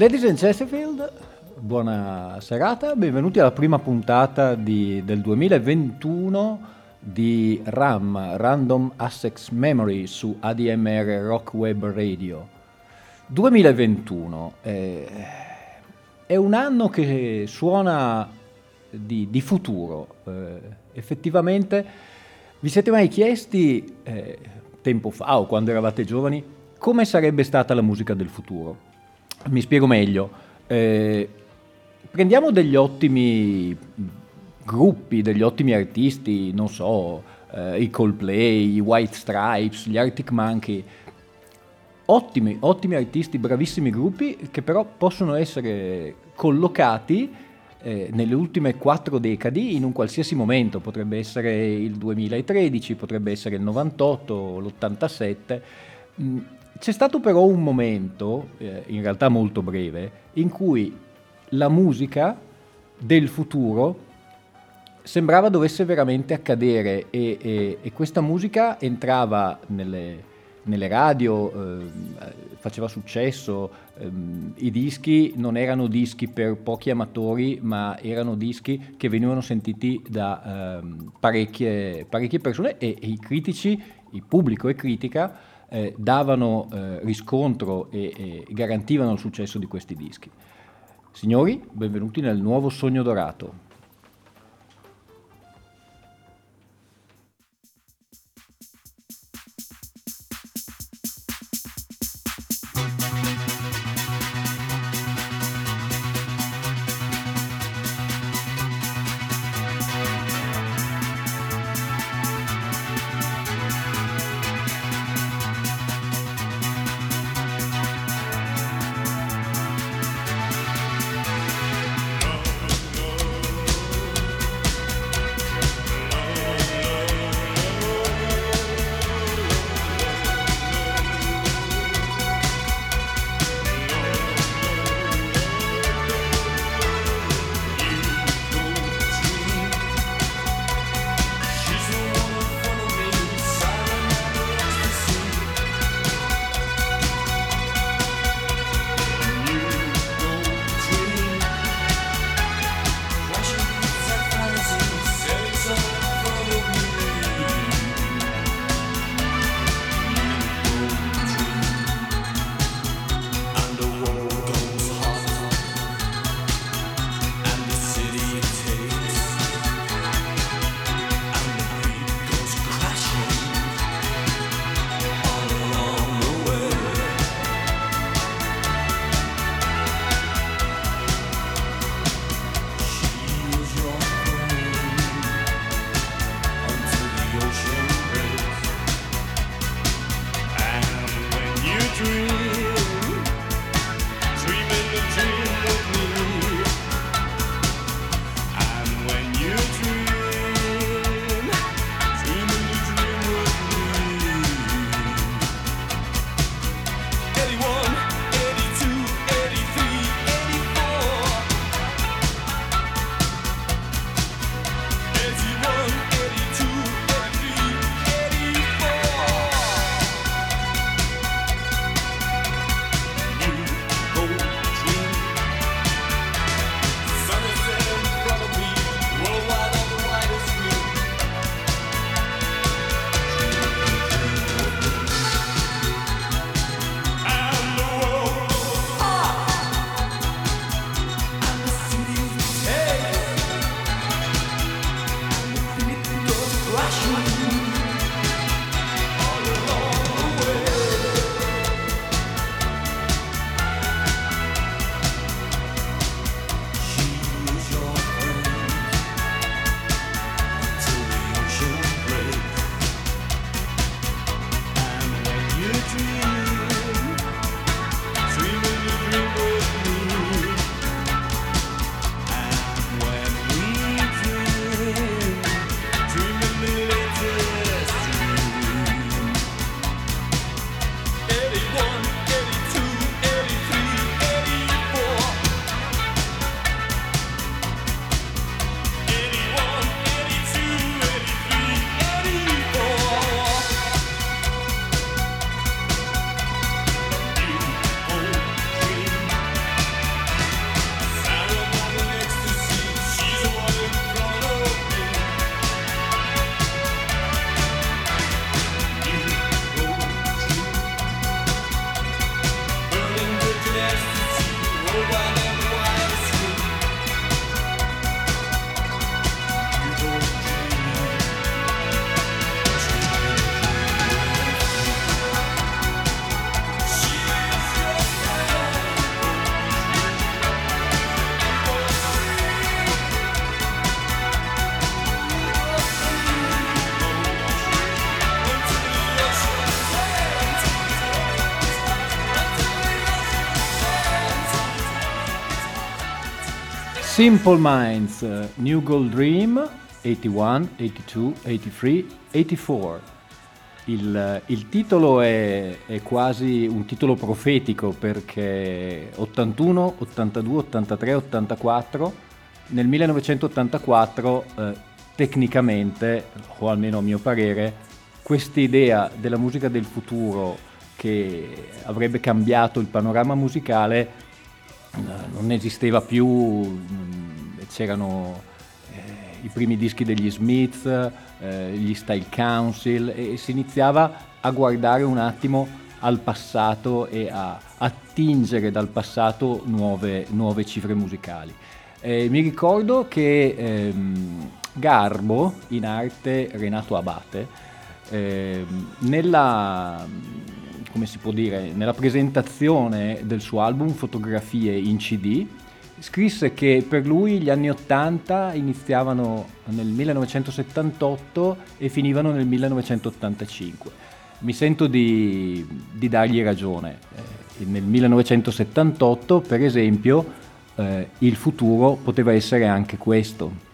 Ladies and Chesterfield, buona serata, benvenuti alla prima puntata di, del 2021 di RAM, Random Access Memory su ADMR Rock Web Radio. 2021 eh, è un anno che suona di, di futuro, eh, effettivamente vi siete mai chiesti eh, tempo fa o quando eravate giovani come sarebbe stata la musica del futuro? Mi spiego meglio. Eh, prendiamo degli ottimi gruppi, degli ottimi artisti, non so, eh, i Coldplay, i White Stripes, gli Arctic Monkey. Ottimi, ottimi artisti, bravissimi gruppi che però possono essere collocati eh, nelle ultime quattro decadi in un qualsiasi momento, potrebbe essere il 2013, potrebbe essere il 98, l'87. C'è stato però un momento, eh, in realtà molto breve, in cui la musica del futuro sembrava dovesse veramente accadere e, e, e questa musica entrava nelle, nelle radio, eh, faceva successo, eh, i dischi non erano dischi per pochi amatori, ma erano dischi che venivano sentiti da eh, parecchie, parecchie, persone e, e i critici, il pubblico e critica, eh, davano eh, riscontro e, e garantivano il successo di questi dischi. Signori, benvenuti nel nuovo Sogno Dorato. Simple Minds, New Gold Dream, 81, 82, 83, 84. Il, il titolo è, è, quasi un titolo profetico perché 81, 82, 83, 84, nel 1984 eh, tecnicamente, o almeno a mio parere, questa idea della musica del futuro che avrebbe cambiato il panorama musicale non esisteva più, mm, c'erano i primi dischi degli Smith, eh, gli Style Council e, e, si iniziava a guardare un attimo al passato e a attingere dal passato nuove, nuove cifre musicali. Eh, mi ricordo che ehm, Garbo, in arte Renato Abate, ehm, nella, come si può dire, nella presentazione del suo album Fotografie in CD, scrisse che per lui gli anni 80 iniziavano nel 1978 e finivano nel 1985. Mi sento di, di dargli ragione. Eh, nel 1978, per esempio, eh, il futuro poteva essere anche questo.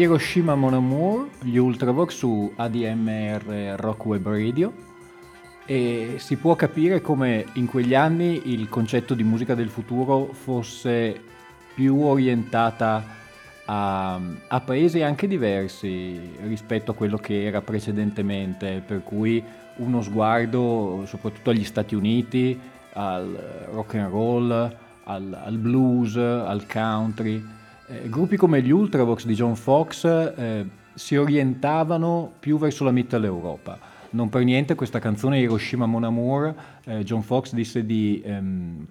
Hiroshima Mon Amour, gli Ultravox su ADMR Rock Web Radio. E si può capire come in quegli anni il concetto di musica del futuro fosse più orientata a, a, paesi anche diversi rispetto a quello che era precedentemente, per cui uno sguardo soprattutto agli Stati Uniti, al rock and roll, al, al blues, al country eh, gruppi come gli Ultravox di John Fox eh, si orientavano più verso la Mitteleuropa. Non per niente questa canzone Hiroshima Mon Amour, eh, John Fox disse di ehm,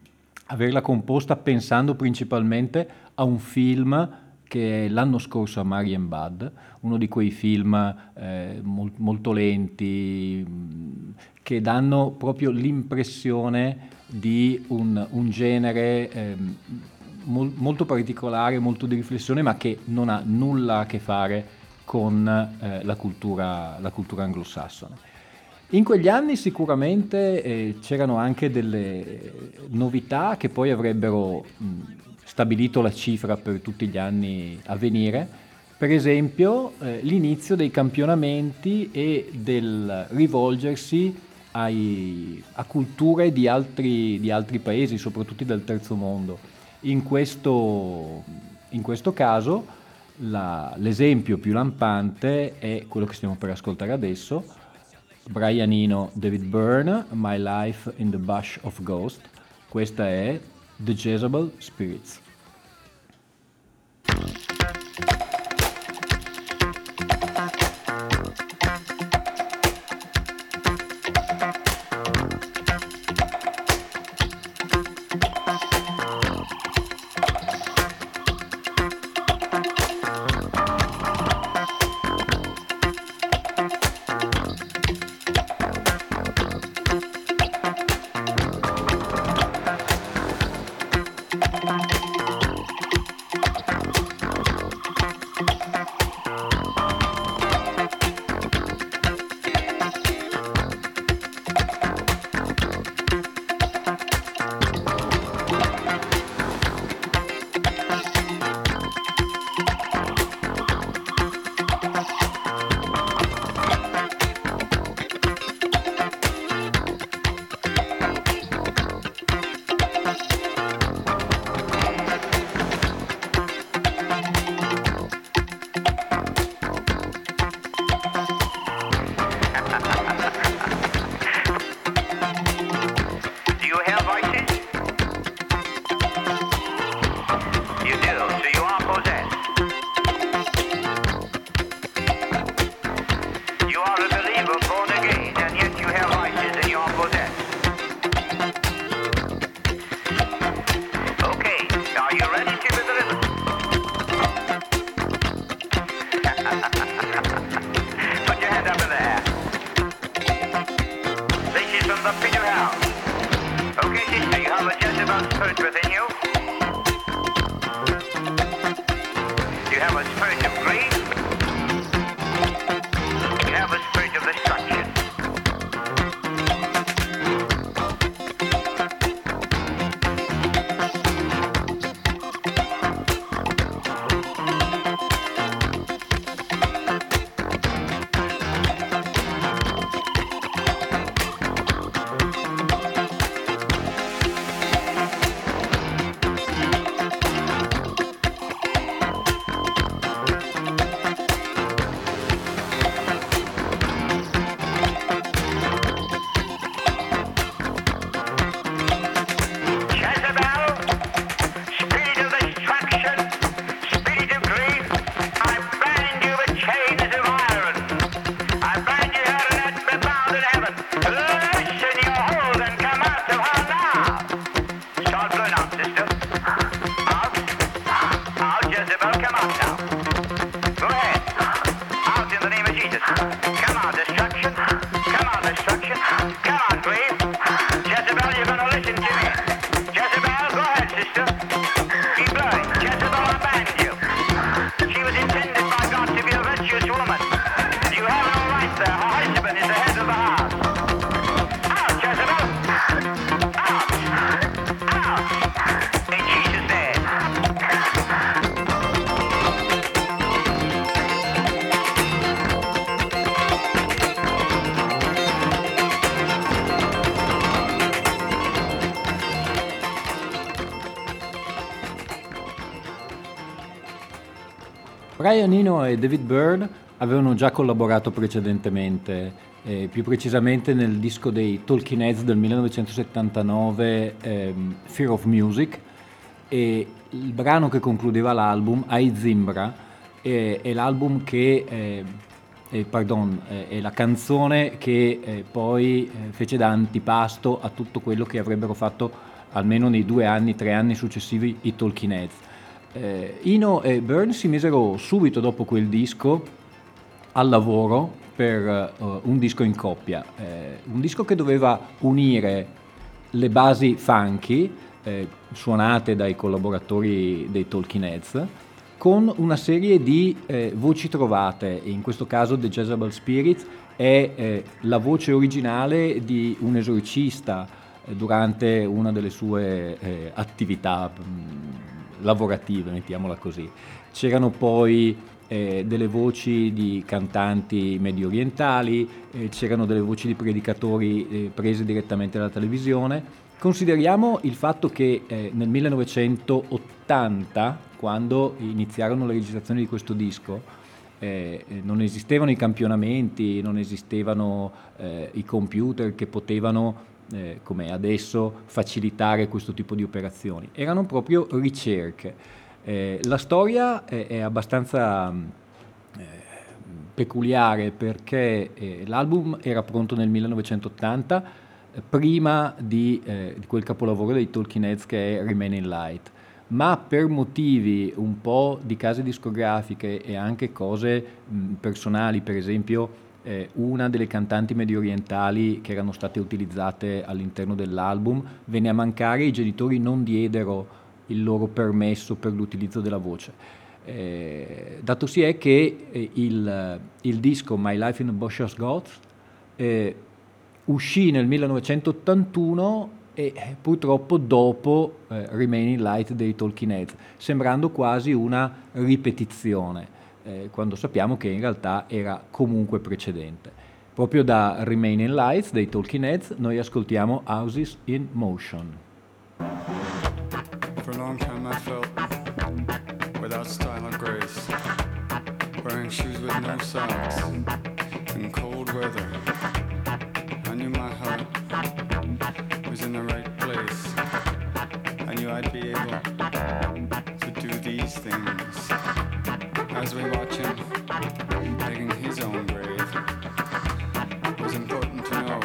averla composta pensando principalmente a un film che è l'anno scorso a Marian Bad, uno di quei film eh, mol- molto lenti, mh, che danno proprio l'impressione di un, un genere ehm, mol, molto particolare, molto di riflessione, ma che non ha nulla a che fare con eh, la, cultura, la, cultura, anglosassone. In quegli anni sicuramente eh, c'erano anche delle novità che poi avrebbero mh, stabilito la cifra per tutti gli anni a venire, per esempio eh, l'inizio dei campionamenti e del rivolgersi ai, a culture di altri, di altri paesi, soprattutto del terzo mondo. In questo, in questo caso la, l'esempio più lampante è quello che stiamo per ascoltare adesso, Brian Eno, David Byrne, My Life in the Bush of Ghost. Questa è The Jezebel Spirits. Brian Eno e David Byrne avevano già collaborato precedentemente, eh, più precisamente nel disco dei Talking Heads del 1979, ehm, Fear of Music, e il brano che concludeva l'album, Ai Zimbra, è, è l'album che... Eh, eh, pardon, eh, è la canzone che eh, poi eh, fece da antipasto a tutto quello che avrebbero fatto almeno nei due anni, tre anni successivi i Talking Heads. Eh, Ino e Byrne si misero subito dopo quel disco al lavoro per uh, un disco in coppia, eh, un disco che doveva unire le basi funky eh, suonate dai collaboratori dei Talking Heads con una serie di eh, voci trovate, in questo caso The Jezebel Spirit è eh, la voce originale di un esorcista durante una delle sue attività mh, mm, lavorative, mettiamola così. C'erano poi eh, delle voci di cantanti medio orientali, eh, c'erano delle voci di predicatori eh, prese direttamente dalla televisione. Consideriamo il fatto che eh, nel 1980, quando iniziarono le registrazioni di questo disco, eh, eh, non esistevano i campionamenti, non esistevano i computer che potevano eh, come adesso, facilitare questo tipo di operazioni. Erano proprio ricerche. Eh, la storia è, è abbastanza eh, peculiare perché eh, l'album era pronto nel 1980, eh, prima di, eh, di, quel capolavoro dei Talking Heads che è Remaining Light ma per motivi un po' di case discografiche e anche cose mh, personali, per esempio eh, una delle cantanti medio orientali che erano state utilizzate all'interno dell'album venne a mancare e i genitori non diedero il loro permesso per l'utilizzo della voce. Eh, dato si è che eh, il, il, disco My Life in Boscher's Gods eh, uscì nel 1981 e eh, purtroppo dopo eh, Remaining Light dei Talking Heads, sembrando quasi una ripetizione eh, quando sappiamo che in realtà era comunque precedente. Proprio da Remaining Lights dei Talking Heads noi ascoltiamo Houses in Motion. For a long time I felt without style or grace, wearing shoes with no socks in cold weather. I knew my heart was in the right place. I knew I'd be able to do these things as we watch him digging his own grave. It was important to know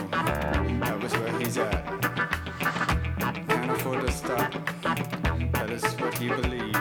that was where he's at. Can't afford to stop. That is what he believes.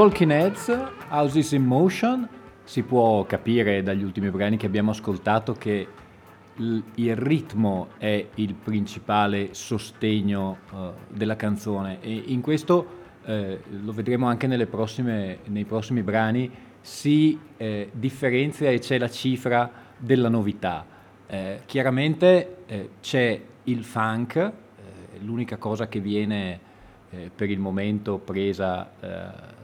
Talking Heads, Houses in Motion, si può capire dagli ultimi brani che abbiamo ascoltato che il ritmo è il principale sostegno uh, della canzone e in questo eh, lo vedremo anche prossime, nei prossimi brani, si eh, differenzia e c'è la cifra della novità. Eh, chiaramente eh, c'è il funk, eh, l'unica cosa che viene per il momento presa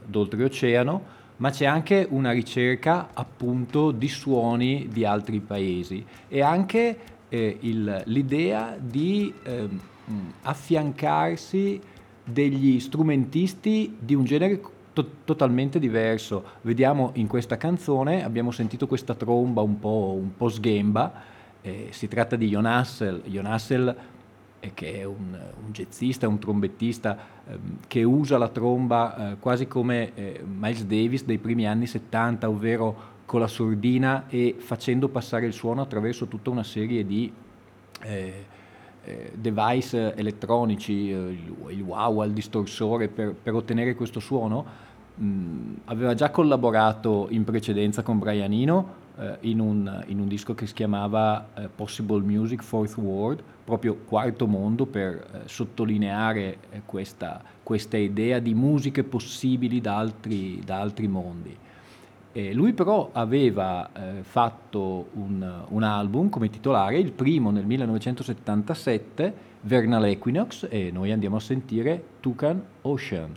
d'oltreoceano, ma c'è anche una ricerca appunto di suoni di altri paesi e anche il, l'idea di ehm, affiancarsi degli strumentisti di un genere to- totalmente diverso. Vediamo in questa canzone, abbiamo sentito questa tromba un po', un po sghemba, eh, si tratta di Jon Hassel, eh, che è un, un, jazzista, un trombettista eh, che usa la tromba eh, quasi come eh, Miles Davis dei primi anni 70, ovvero con la sordina e facendo passare il suono attraverso tutta una serie di eh, eh, device elettronici, eh, il, il wow, il distorsore per, per ottenere questo suono, mm, aveva già collaborato in precedenza con Brian Eno in, un, in, un, disco che si chiamava eh, Possible Music Fourth World, proprio quarto mondo per eh, sottolineare eh, questa, questa, idea di musiche possibili da altri, da altri mondi. Eh, lui però aveva eh, fatto un, un, album come titolare, il primo nel 1977, Vernal Equinox, e noi andiamo a sentire Tucan Ocean.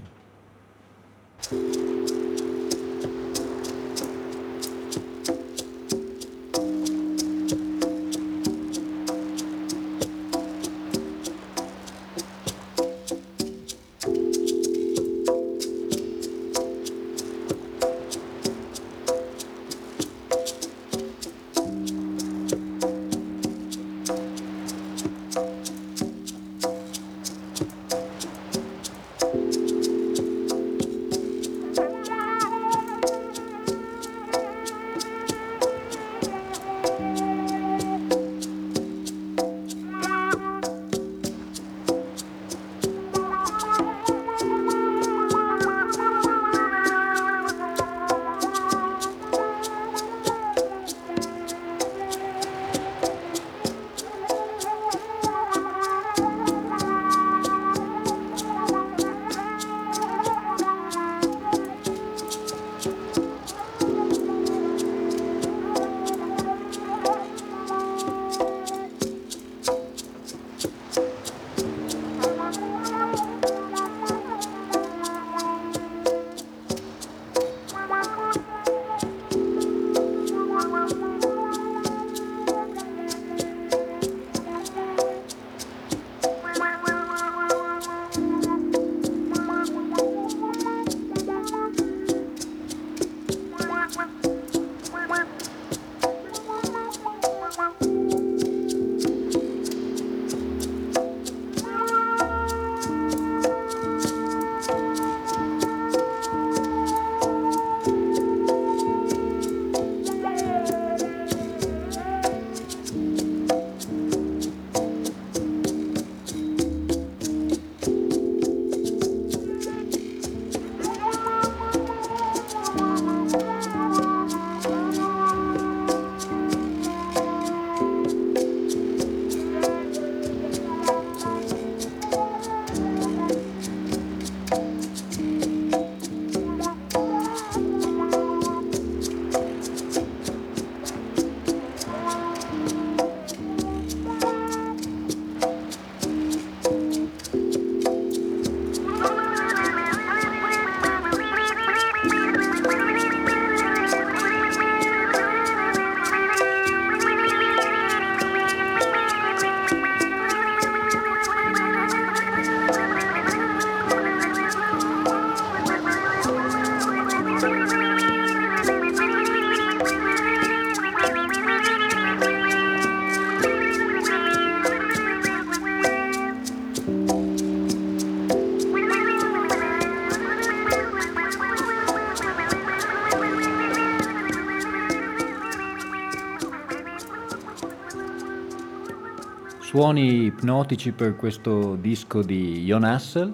Suoni ipnotici per questo disco di Jon Hassel,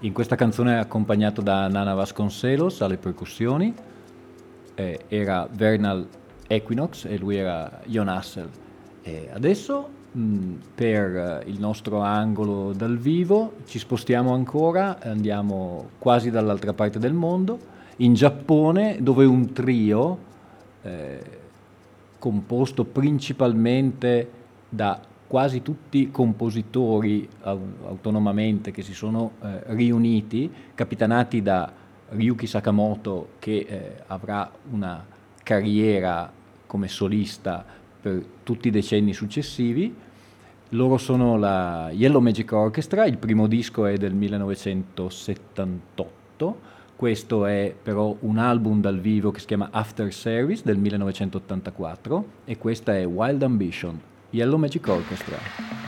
in questa canzone accompagnato da Nana Vasconcelos alle percussioni, eh, era Vernal Equinox e lui era Jon Hassel. E adesso mh, per il nostro angolo dal vivo ci spostiamo ancora, andiamo quasi dall'altra parte del mondo, in Giappone dove un trio eh, composto principalmente da quasi tutti i compositori autonomamente che si sono eh, riuniti, capitanati da Ryuki Sakamoto che eh, avrà una carriera come solista per tutti i decenni successivi. Loro sono la Yellow Magic Orchestra, il primo disco è del 1978, questo è però un album dal vivo che si chiama After Service del 1984 e questa è Wild Ambition. Yellow Magic Orchestra.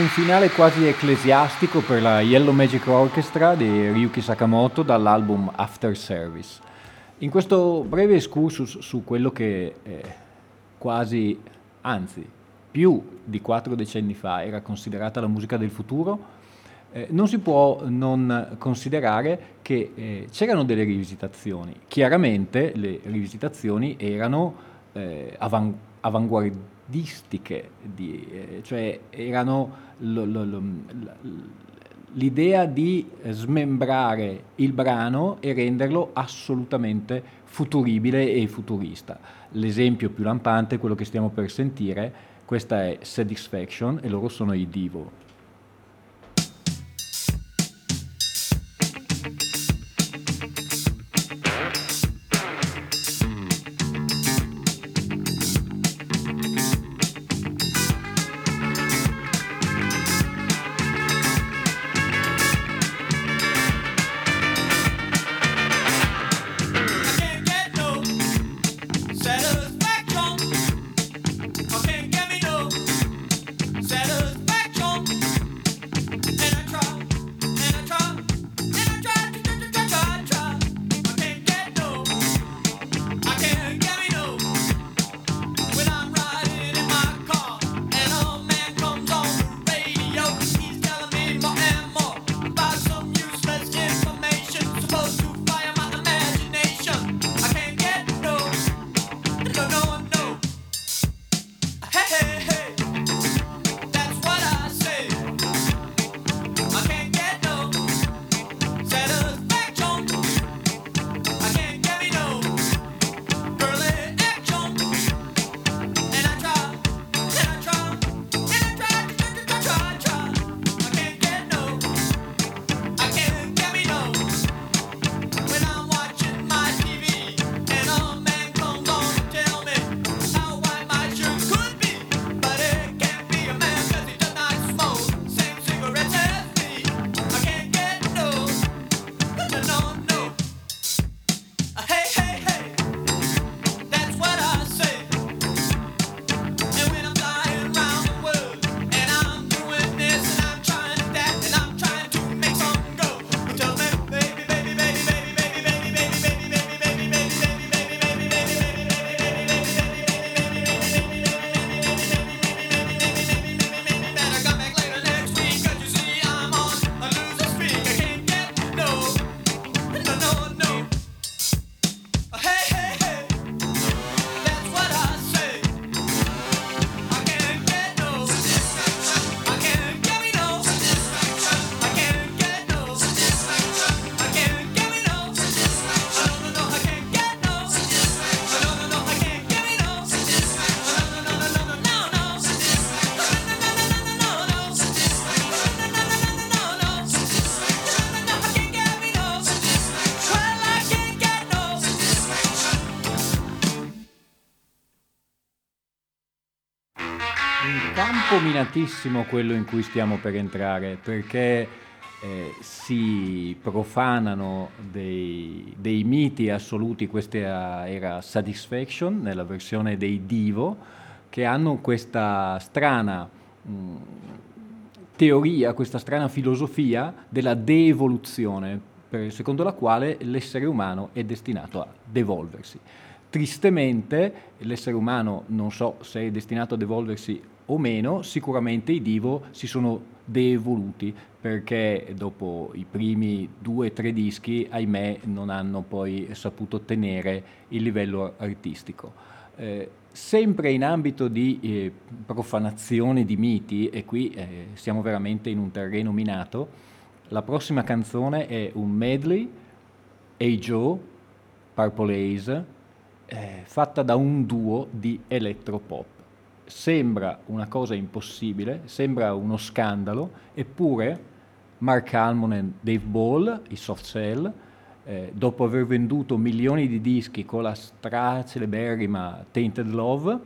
Un finale quasi ecclesiastico per la Yellow Magic Orchestra di Ryuki Sakamoto dall'album After Service. In questo breve excursus su quello che eh, quasi, anzi più di quattro decenni fa era considerata la musica del futuro, eh, non si può non considerare che eh, c'erano delle rivisitazioni. Chiaramente le rivisitazioni erano eh, avan- avanguardistiche di, eh, cioè erano l'idea di smembrare il brano e renderlo assolutamente futuribile e futurista. L'esempio più lampante è quello che stiamo per sentire, questa è Satisfaction e loro sono i Divo. Dominatissimo quello in cui stiamo per entrare, perché eh, si profanano dei, dei, miti assoluti, questa era Satisfaction nella versione dei Divo, che hanno questa strana mh, teoria, questa strana filosofia della devoluzione, per, secondo la quale l'essere umano è destinato a devolversi. Tristemente l'essere umano non so se è destinato a devolversi o meno, sicuramente i Divo si sono devoluti perché dopo i primi due o tre dischi, ahimè, non hanno poi saputo tenere il livello artistico. Eh, sempre in ambito di eh, profanazione di miti, e qui eh, siamo veramente in un terreno minato, la prossima canzone è un medley, Hey Joe, Purple Haze, eh, fatta da un duo di elettropop sembra una cosa impossibile, sembra uno scandalo, eppure Mark Almond e Dave Ball, i soft cell, eh, dopo aver venduto milioni di dischi con la straceleberrima Tainted Love,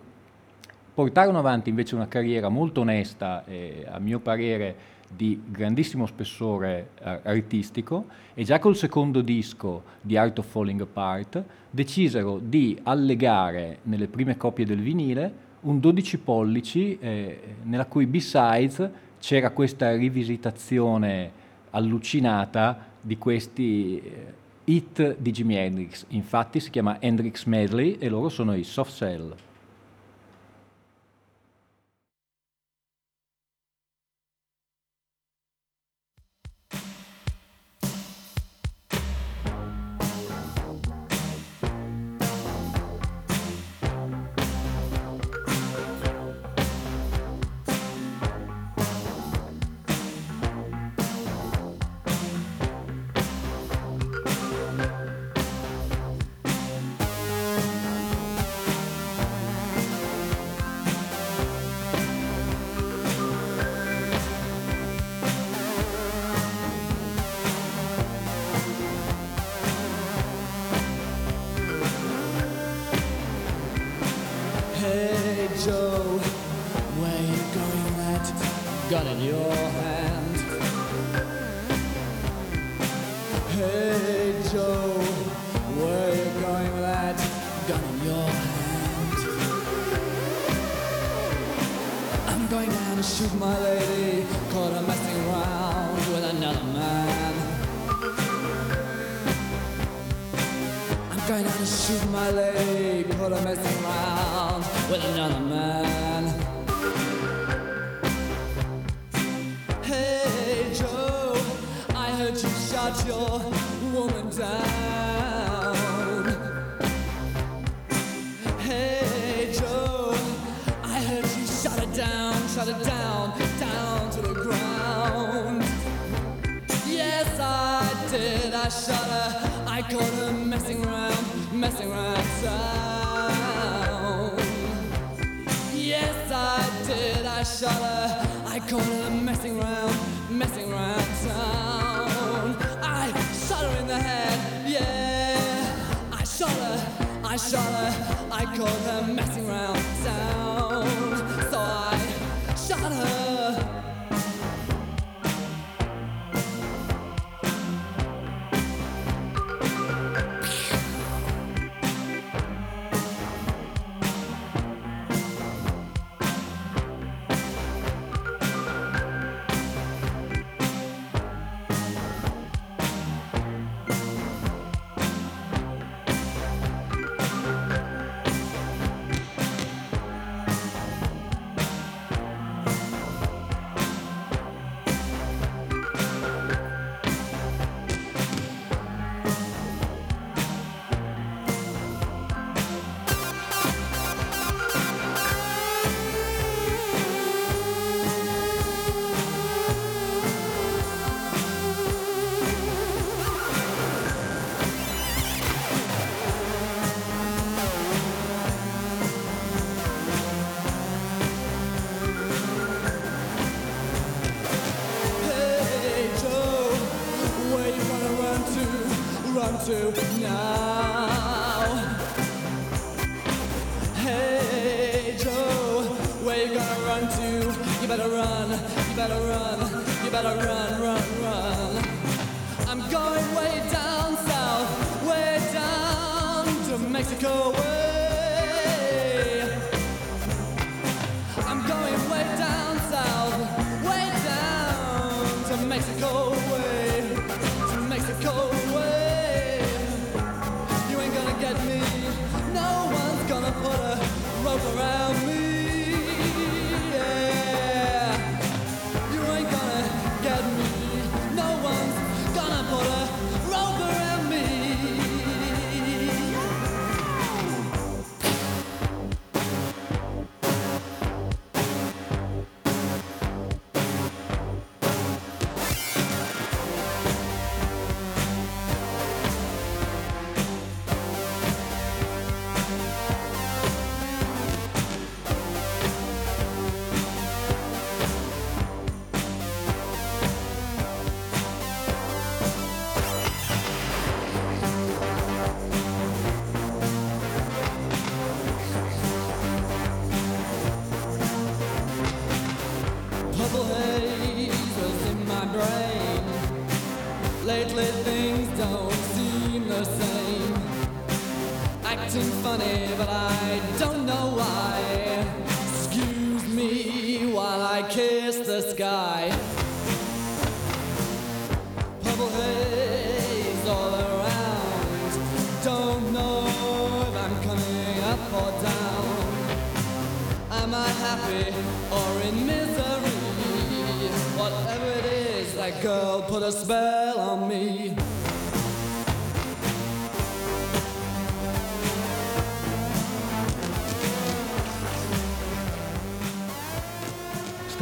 portarono avanti invece una carriera molto onesta e a mio parere di grandissimo spessore eh, artistico e già col secondo disco di Art of Falling Apart decisero di allegare nelle prime copie del vinile un 12 pollici eh, nella cui B-sides c'era questa rivisitazione allucinata di questi eh, hit di Jimi Hendrix. Infatti si chiama Hendrix Medley e loro sono i Soft Cell. shala. I call it messing round, messing round town. I shot her in the head, yeah. I shot her, I shot her. I call her messing round. at me. No one's gonna put a rope around me.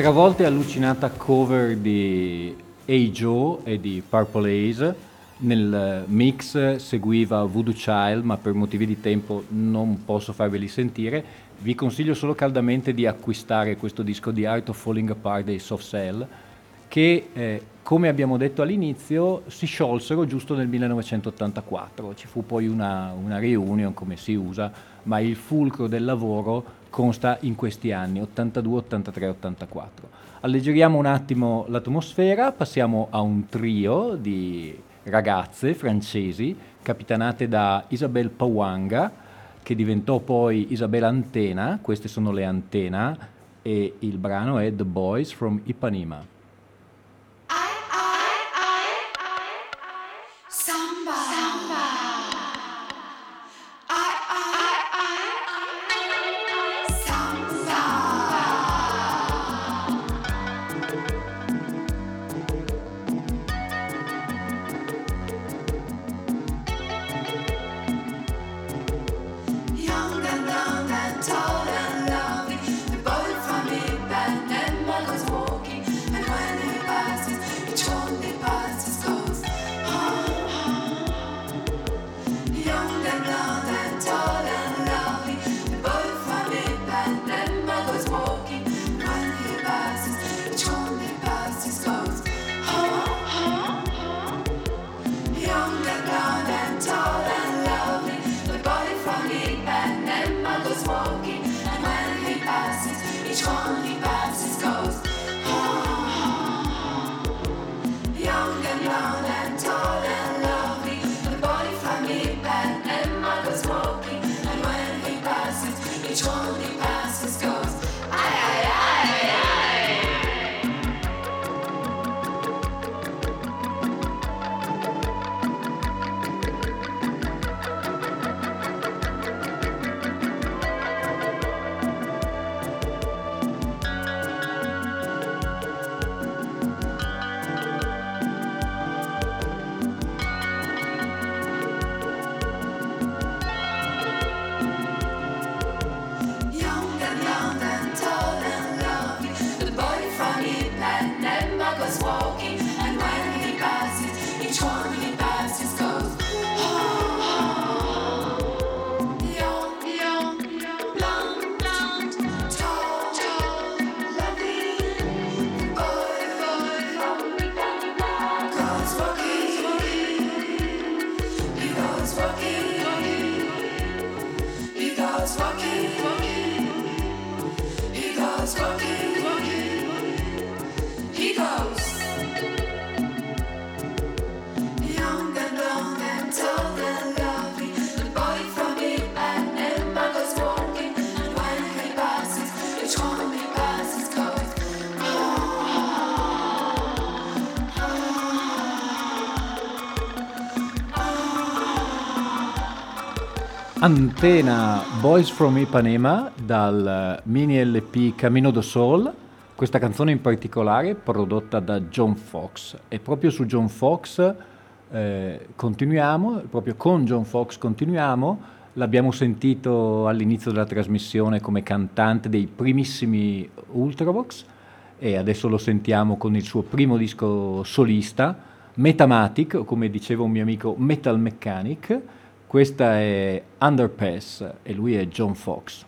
Stravolta e allucinata cover di Hey Joe e di Purple Haze. Nel mix seguiva Voodoo Child, ma per motivi di tempo non posso farveli sentire. Vi consiglio solo caldamente di acquistare questo disco di Art of Falling Apart dei Soft Cell, che eh, come abbiamo detto all'inizio si sciolsero giusto nel 1984. Ci fu poi una, una reunion, come si usa, ma il fulcro del lavoro consta in questi anni, 82, 83, 84. Alleggeriamo un attimo l'atmosfera, passiamo a un trio di ragazze francesi capitanate da Isabelle Pawanga, che diventò poi Isabella Antena, queste sono le Antena, e il brano è The Boys from Ipanema. Antena Boys from Ipanema dal mini LP Camino do Sol, questa canzone in particolare prodotta da John Fox. E proprio su John Fox eh, continuiamo, proprio con John Fox continuiamo, l'abbiamo sentito all'inizio della trasmissione come cantante dei primissimi Ultravox e adesso lo sentiamo con il suo primo disco solista, Metamatic, o come diceva un mio amico Metal Mechanic, questa è Underpass e lui è John Fox.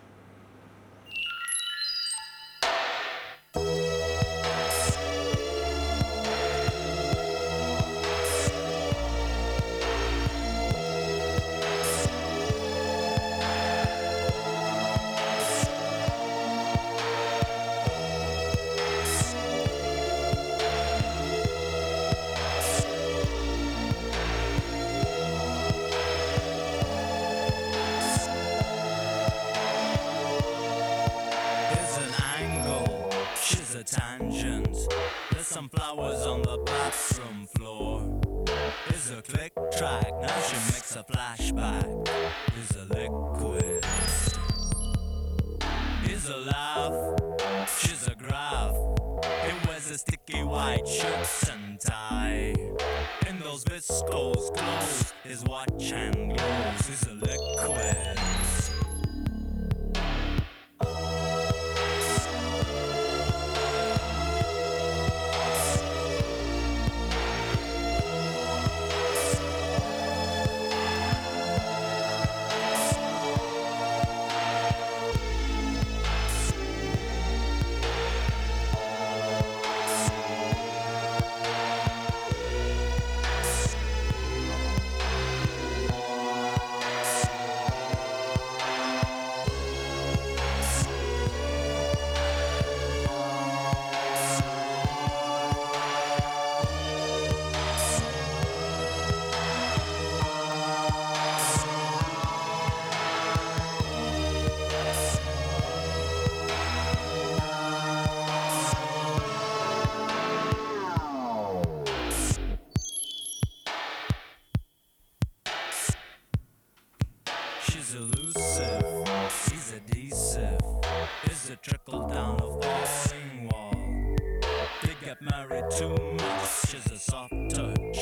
Too much. Is a soft touch,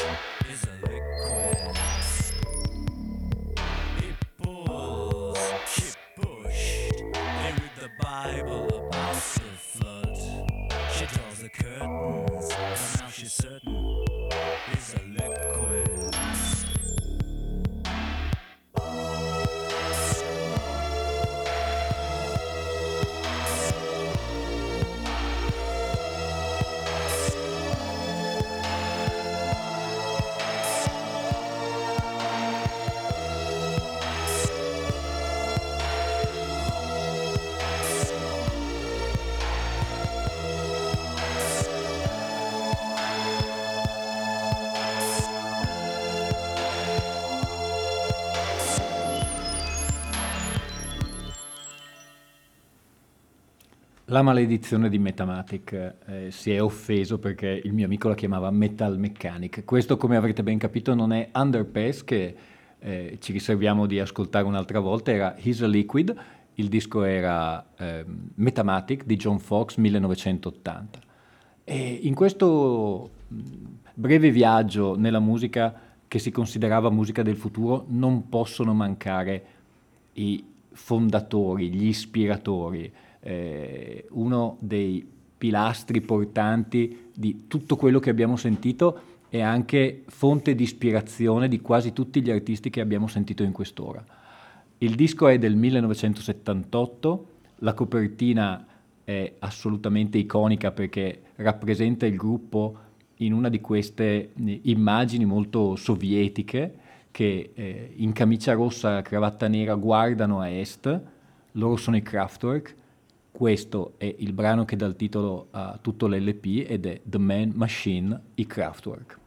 is a liquid. He pulls, she pushed. They read the Bible about the flood. She draws the curtains, and now she's certain La maledizione di Metamatic eh, si è offeso perché il mio amico la chiamava Metal Mechanic. Questo, come avrete ben capito, non è Underpass che eh, ci riserviamo di ascoltare un'altra volta, era He's a Liquid, il disco era eh, Metamatic di John Fox 1980. E in questo mh, breve viaggio nella musica che si considerava musica del futuro non possono mancare i fondatori, gli ispiratori, eh, uno dei pilastri portanti di tutto quello che abbiamo sentito e anche fonte di ispirazione di quasi tutti gli artisti che abbiamo sentito in quest'ora. Il disco è del 1978, la copertina è assolutamente iconica perché rappresenta il gruppo in una di queste eh, immagini molto sovietiche che eh, in camicia rossa e cravatta nera guardano a est, loro sono i Kraftwerk, questo è il brano che dà il titolo a tutto l'LP ed è The Man Machine, i Kraftwerk.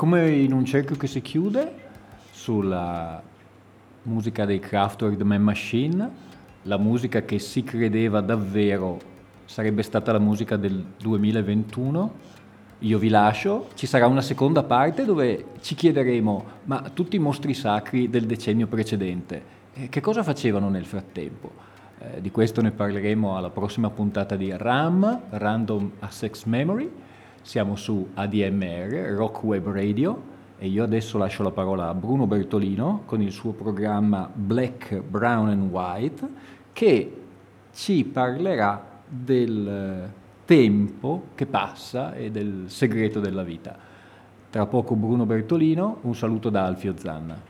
Come in un cerchio che si chiude sulla musica dei Kraftwerk The Man Machine, la musica che si credeva davvero sarebbe stata la musica del 2021. Io vi lascio, ci sarà una seconda parte dove ci chiederemo, ma tutti i mostri sacri del decennio precedente, eh, che cosa facevano nel frattempo? Eh, di questo ne parleremo alla prossima puntata di RAM, Random Access Memory. Siamo su ADMR, Rock Web Radio, e io adesso lascio la parola a Bruno Bertolino con il suo programma Black, Brown and White, che ci parlerà del tempo che passa e del segreto della vita. Tra poco Bruno Bertolino, un saluto da Alfio Zanna.